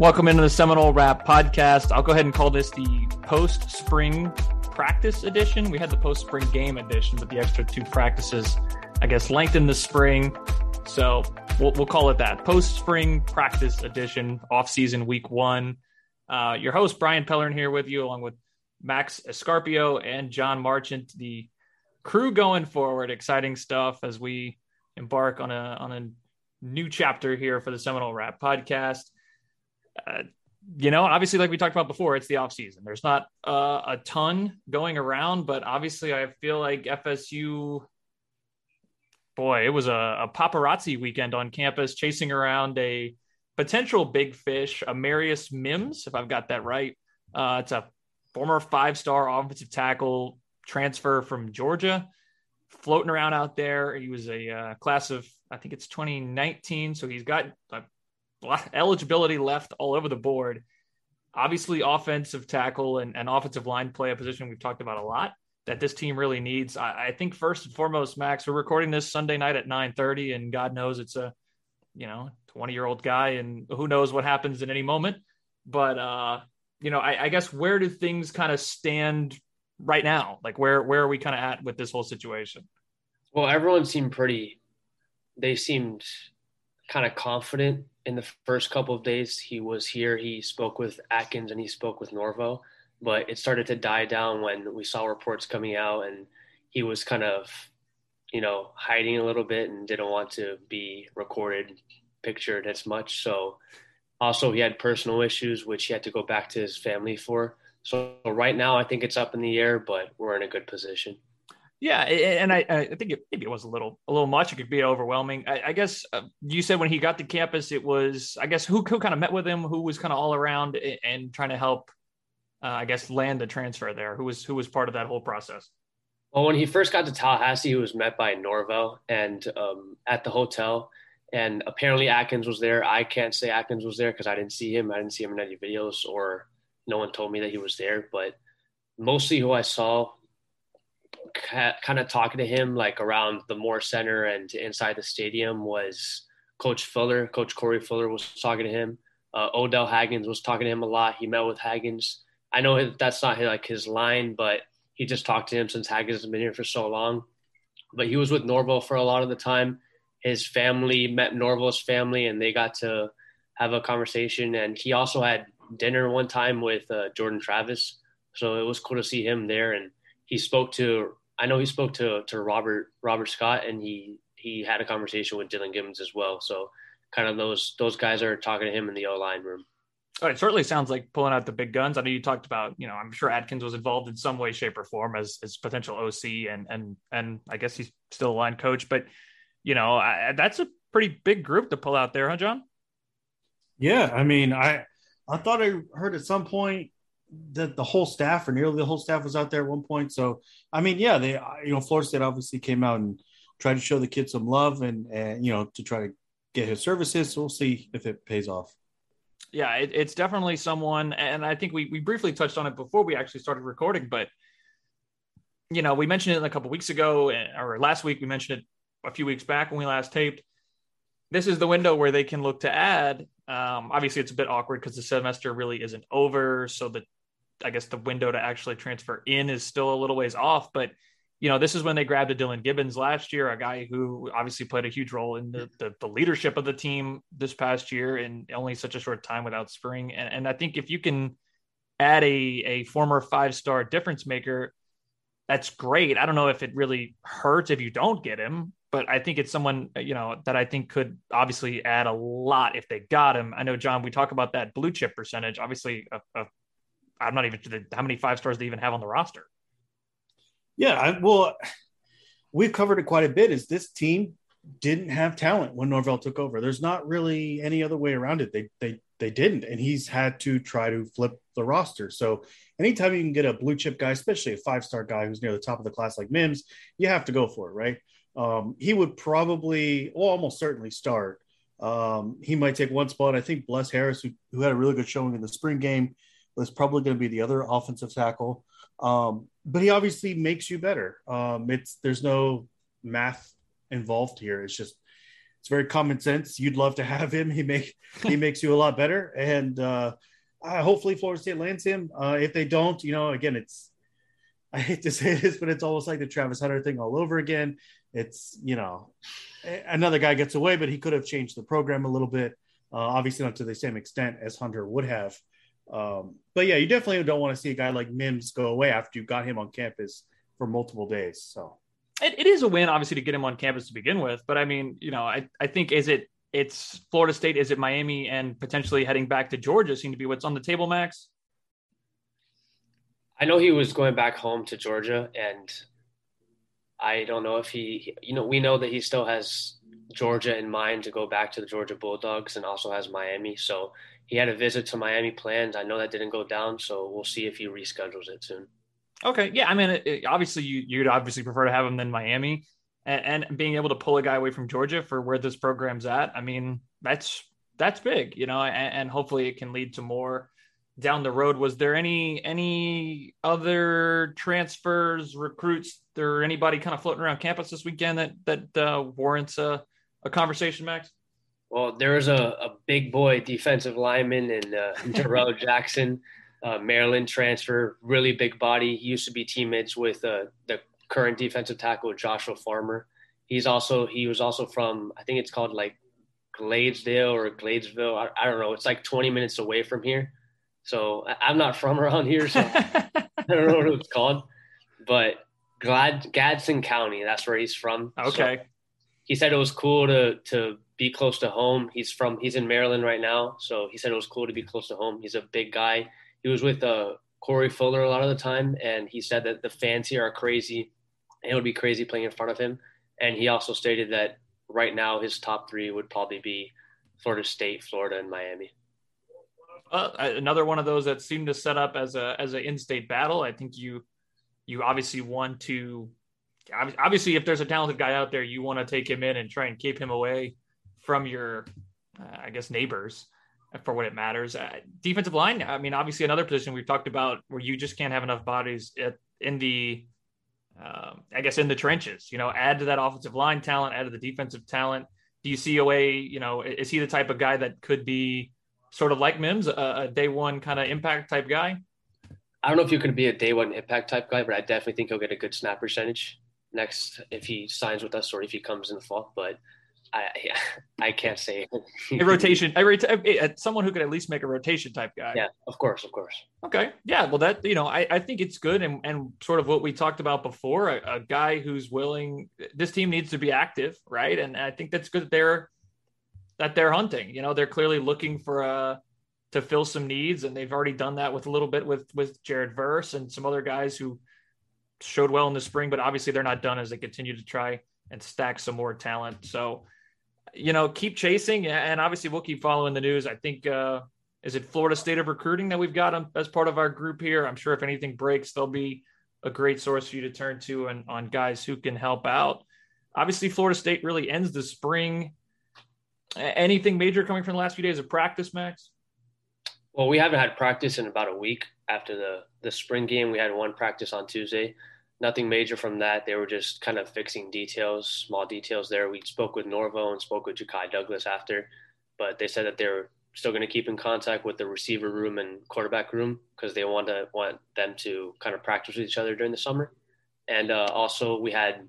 Welcome into the Seminole Rap Podcast. I'll go ahead and call this the post spring practice edition. We had the post spring game edition, but the extra two practices, I guess, lengthened the spring. So we'll, we'll call it that post spring practice edition, off season week one. Uh, your host, Brian Pellern, here with you, along with Max Escarpio and John Marchant, the crew going forward. Exciting stuff as we embark on a, on a new chapter here for the Seminole Rap Podcast uh, you know, obviously, like we talked about before, it's the off season. There's not uh, a ton going around, but obviously, I feel like FSU. Boy, it was a, a paparazzi weekend on campus, chasing around a potential big fish, Amarius Mims, if I've got that right. Uh, it's a former five-star offensive tackle transfer from Georgia, floating around out there. He was a uh, class of, I think it's 2019, so he's got a eligibility left all over the board. Obviously, offensive tackle and, and offensive line play a position we've talked about a lot that this team really needs. I, I think first and foremost, Max, we're recording this Sunday night at 9:30, and God knows it's a you know 20 year old guy, and who knows what happens at any moment. But uh, you know, I, I guess where do things kind of stand right now? Like where where are we kind of at with this whole situation? Well, everyone seemed pretty. They seemed kind of confident in the first couple of days he was here. He spoke with Atkins and he spoke with Norvell, but it started to die down when we saw reports coming out and he was kind of, you know, hiding a little bit and didn't want to be recorded, pictured as much. So also he had personal issues which he had to go back to his family for. So right now I think it's up in the air, but we're in a good position. Yeah, and I, I think it, maybe it was a little a little much. It could be overwhelming. I, I guess uh, you said when he got to campus, it was I guess who, who kind of met with him, who was kind of all around and, trying to help, uh, I guess, land the transfer there. Who was who was part of that whole process? Well, when he first got to Tallahassee, he was met by Norvell and um, at the hotel, and apparently Atkins was there. I can't say Atkins was there because I didn't see him. I didn't see him in any videos, or no one told me that he was there. But mostly who I saw kind of talking to him like around the Moore Center and inside the stadium was Coach Fuller. Coach Corey Fuller was talking to him. Uh, Odell Haggins was talking to him a lot. He met with Haggins. I know that's not like his line, but he just talked to him since Haggins has been here for so long. But he was with Norvell for a lot of the time. His family met Norvell's family, and they got to have a conversation. And he also had dinner one time with uh, Jordan Travis. So it was cool to see him there. And he spoke to, I know he spoke to, to Robert, Robert Scott and he, he had a conversation with Dillan Gibbons as well. So kind of those, those guys are talking to him in the O line room. Oh, it certainly sounds like pulling out the big guns. I know you talked about, you know, I'm sure Atkins was involved in some way, shape, or form as as potential OC, and and and I guess he's still a line coach. But you know, I, that's a pretty big group to pull out there, huh, John? Yeah, I mean, I I thought I heard at some point that the whole staff or nearly the whole staff was out there at one point. So I mean, yeah, they you know Florida State obviously came out and tried to show the kid some love and and you know to try to get his services. So we'll see if it pays off yeah, it, it's definitely someone, and I think we we briefly touched on it before we actually started recording, but you know, we mentioned it a couple weeks ago, eh, or last week we mentioned it a few weeks back when we last taped. This is the window where they can look to add. Um, obviously, it's a bit awkward because the semester really isn't over, so the I guess the window to actually transfer in is still a little ways off, but you know, this is when they grabbed a Dillan Gibbons last year, a guy who obviously played a huge role in the, the, the leadership of the team this past year in only such a short time without spring. And, and I think if you can add a, a former five star difference maker, that's great. I don't know if it really hurts if you don't get him, but I think it's someone, you know, that I think could obviously add a lot if they got him. I know, John, we talk about that blue chip percentage. Obviously, a, a, I'm not even sure how many five stars they even have on the roster. Yeah, I, well, we've covered it quite a bit. Is this team didn't have talent when Norvell took over? There's not really any other way around it. They they they didn't, and he's had to try to flip the roster. So anytime you can get a blue chip guy, especially a five star guy who's near the top of the class like Mims, you have to go for it, right? Um, he would probably, well, almost certainly start. Um, he might take one spot. I think Bless Harris, who, who had a really good showing in the spring game, was probably going to be the other offensive tackle. Um, but he obviously makes you better. Um, it's there's no math involved here. It's just it's very common sense. You'd love to have him. He make he makes you a lot better, and uh, uh, hopefully Florida State lands him. Uh, if they don't, you know, again, it's I hate to say this, but it's almost like the Travis Hunter thing all over again. It's you know another guy gets away, but he could have changed the program a little bit. Uh, obviously, not to the same extent as Hunter would have. Um, but yeah, you definitely don't want to see a guy like Mims go away after you got him on campus for multiple days. So it, it is a win, obviously, to get him on campus to begin with. But I mean, you know, I, I think is it it's Florida State, is it Miami, and potentially heading back to Georgia seem to be what's on the table, Max. I know he was going back home to Georgia, and I don't know if he, you know, we know that he still has Georgia in mind to go back to the Georgia Bulldogs and also has Miami. So he had a visit to Miami planned. I know that didn't go down, so we'll see if he reschedules it soon. Okay, yeah, I mean, it, it, obviously you you'd obviously prefer to have him than Miami, and, and, being able to pull a guy away from Georgia for where this program's at. I mean, that's that's big, you know, and, and hopefully it can lead to more down the road. Was there any any other transfers, recruits, or anybody kind of floating around campus this weekend that that uh, warrants a, a conversation, Max? Well, there was a, a big boy defensive lineman in uh, Darrell Jackson, uh, Maryland transfer, really big body. He used to be teammates with uh, the current defensive tackle Joshua Farmer. He's also he was also from I think it's called like Gladesdale or Gladesville. I, I don't know. It's like 20 minutes away from here. So I, am not from around here, so I don't know what it's called. But Glad Gadsden County, that's where he's from. Okay. So he said it was cool to to be close to home. He's from he's in Maryland right now, so he said it was cool to be close to home. He's a big guy. He was with uh, Corey Fuller a lot of the time, and he said that the fans here are crazy, and it would be crazy playing in front of him. And he also stated that right now his top three would probably be Florida State, Florida, and Miami. Uh, another one of those that seemed to set up as a as an in-state battle. I think you you obviously want to obviously if there's a talented guy out there, you want to take him in and try and keep him away from your, uh, I guess, neighbors for what it matters. Uh, defensive line, I mean, obviously another position we've talked about where you just can't have enough bodies at, in the, uh, I guess, in the trenches. You know, add to that offensive line talent, add to the defensive talent. Do you see a way? You know, is he the type of guy that could be sort of like Mims, a, a day one kind of impact type guy? I don't know if you can be a day one impact type guy, but I definitely think he'll get a good snap percentage next if he signs with us or if he comes in the fall. But I I can't say a rotation. A rota- someone who could at least make a rotation type guy. Yeah, of course, of course. Okay, yeah. Well, that you know, I, I think it's good, and and sort of what we talked about before. A, a guy who's willing. This team needs to be active, right? And I think that's good. That they're that they're hunting. You know, they're clearly looking for a to fill some needs, and they've already done that with a little bit with with Jared Verse and some other guys who showed well in the spring, but obviously they're not done as they continue to try and stack some more talent. So, you know, keep chasing, and obviously we'll keep following the news. I think uh, is it Florida State of Recruiting that we've got as part of our group here. I'm sure if anything breaks, they'll be a great source for you to turn to and on guys who can help out. Obviously, Florida State really ends the spring. Anything major coming from the last few days of practice, Max? Well, we haven't had practice in about a week after the the spring game. We had one practice on Tuesday. Nothing major from that. They were just kind of fixing details, small details there. We spoke with Norvell and spoke with Ja'Khi Douglas after, but they said that they were still going to keep in contact with the receiver room and quarterback room because they want to want them to kind of practice with each other during the summer. And uh, also, we had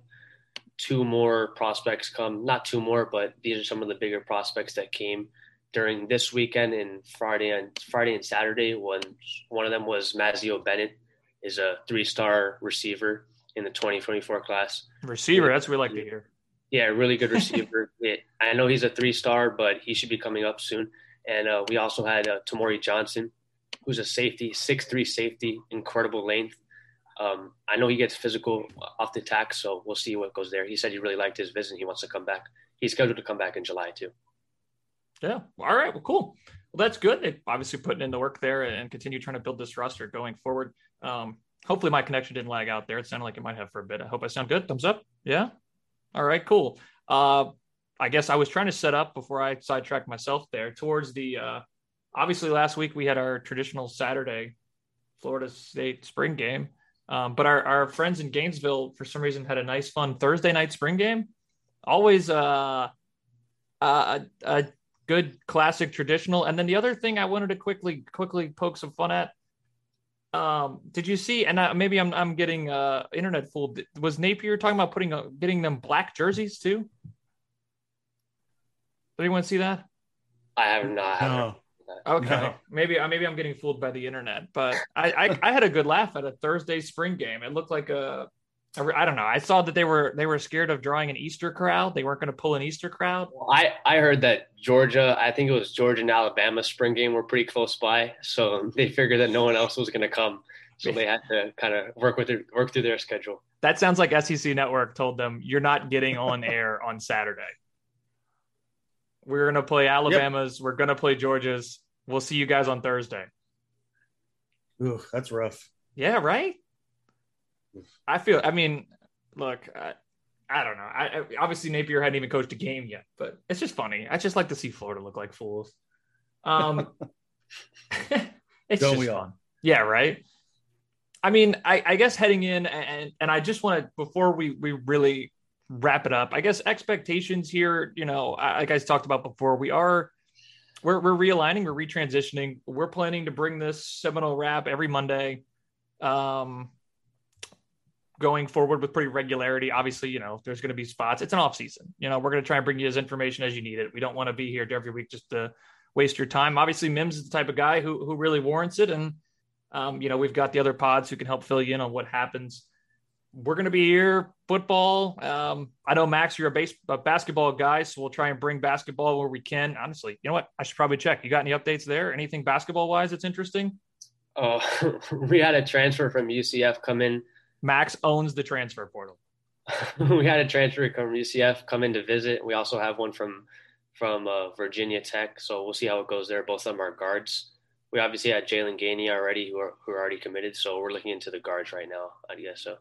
two more prospects come. Not two more, but these are some of the bigger prospects that came during this weekend and Friday and Friday and Saturday. When one of them was Mazeo Bennett, is a three-star receiver in the 2024 class. Receiver, that's what we like to hear. Yeah, really good receiver. it, I know he's a three-star, but he should be coming up soon. And uh, we also had uh, Tamori Johnson, who's a safety, six-three safety, incredible length. Um, I know he gets physical off the tack, so we'll see what goes there. He said he really liked his visit. He wants to come back. He's scheduled to come back in July too. Yeah. All right. Well, cool. Well, that's good. They obviously putting in the work there and continue trying to build this roster going forward. Um, hopefully my connection didn't lag out there. It sounded like it might have for a bit. I hope I sound good. Thumbs up. Yeah. All right, cool. Uh, I guess I was trying to set up before I sidetracked myself there towards the, uh, obviously last week we had our traditional Saturday Florida State spring game. Um, but our, our friends in Gainesville, for some reason, had a nice, fun Thursday night spring game. Always uh, a, a good classic traditional. And then the other thing I wanted to quickly quickly poke some fun at um, did you see? And I, maybe I'm I'm getting uh, internet fooled. Was Napier talking about putting a, getting them black jerseys too? Did anyone see that? I have not. No. Okay, No. maybe uh, maybe I'm getting fooled by the internet, but I, I I had a good laugh at a Thursday spring game. It looked like a I don't know. I saw that they were they were scared of drawing an Easter crowd. They weren't going to pull an Easter crowd. I, I heard that Georgia, I think it was Georgia and Alabama spring game were pretty close by, so they figured that no one else was going to come, so they had to kind of work with their, work through their schedule. That sounds like SEC Network told them you're not getting on air on Saturday. We're going to play Alabama's. We're going to play Georgia's. We'll see you guys on Thursday. Ooh, that's rough. Yeah, right. I feel. I mean, look, I, I don't know. I, I obviously Napier hadn't even coached a game yet, but it's just funny. I just like to see Florida look like fools. Um, it's Don't just we all? Yeah, right. I mean, I, I guess heading in and and I just want to before we we really wrap it up. I guess expectations here. You know, I- like I talked about before, we are we're we're realigning, we're retransitioning. We're planning to bring this Seminole wrap every Monday. Um, going forward with pretty regularity. Obviously, you know, there's going to be spots. It's an off season. You know, we're going to try and bring you as information as you need it. We don't want to be here every week just to waste your time. Obviously, Mims is the type of guy who who really warrants it, and um, you know, we've got the other pods who can help fill you in on what happens. We're going to be here. Football. Um, I know Max, you're a, base, a basketball guy, so we'll try and bring basketball where we can. Honestly, you know what? I should probably check. You got any updates there? Anything basketball wise that's interesting? Uh, we had a transfer from UCF come in. Max owns the transfer portal. we had a transfer from UCF come in to visit. We also have one from from uh, Virginia Tech, so we'll see how it goes there. Both of them are guards. We obviously had Jaylan Gainey already, who are who are already committed. So we're looking into the guards right now. I guess so.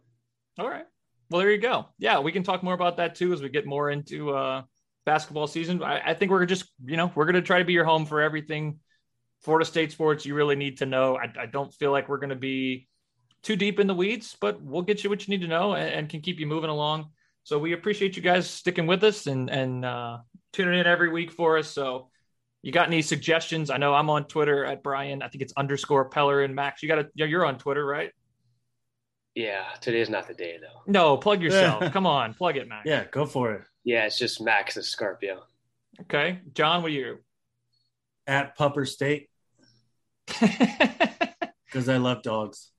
All right. Well, there you go. Yeah, we can talk more about that too as we get more into uh, basketball season. I, I think we're just, you know, we're going to try to be your home for everything Florida State sports you really need to know. I, I don't feel like we're going to be too deep in the weeds, but we'll get you what you need to know and, and can keep you moving along. So we appreciate you guys sticking with us and and uh, tuning in every week for us. So you got any suggestions? I know I'm on Twitter at Brian. I think it's underscore Peller and Max. You got to, yeah, you're on Twitter, right? Yeah, today's not the day though. No, plug yourself. Come on, plug it, Max. Yeah, go for it. Yeah, it's just Max Escarpio. Okay, John, what are you? At Pupper State because I love dogs.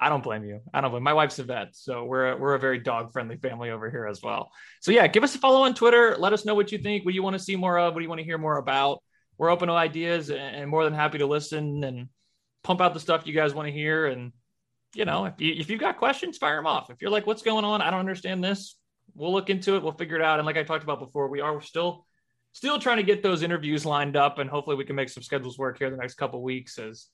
I don't blame you. I don't blame. My wife's a vet, so we're a, we're a very dog friendly family over here as well. So yeah, give us a follow on Twitter. Let us know what you think. What you want to see more of? What do you want to hear more about? We're open to ideas and more than happy to listen and pump out the stuff you guys want to hear. And you know, if you if you've got questions, fire them off. If you're like, what's going on? I don't understand this. We'll look into it. We'll figure it out. And like I talked about before, we are still still trying to get those interviews lined up, and hopefully we can make some schedules work here the next couple weeks as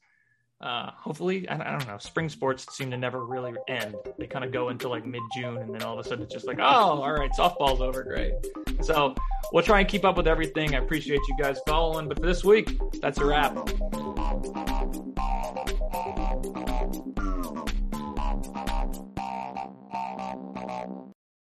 uh, hopefully, I, I, don't know. Spring sports seem to never really end. They kind of go into like mid June, and then all of a sudden it's just like, oh, all right, softball's over. Great. So we'll try and keep up with everything. I appreciate you guys following. But for this week, that's a wrap.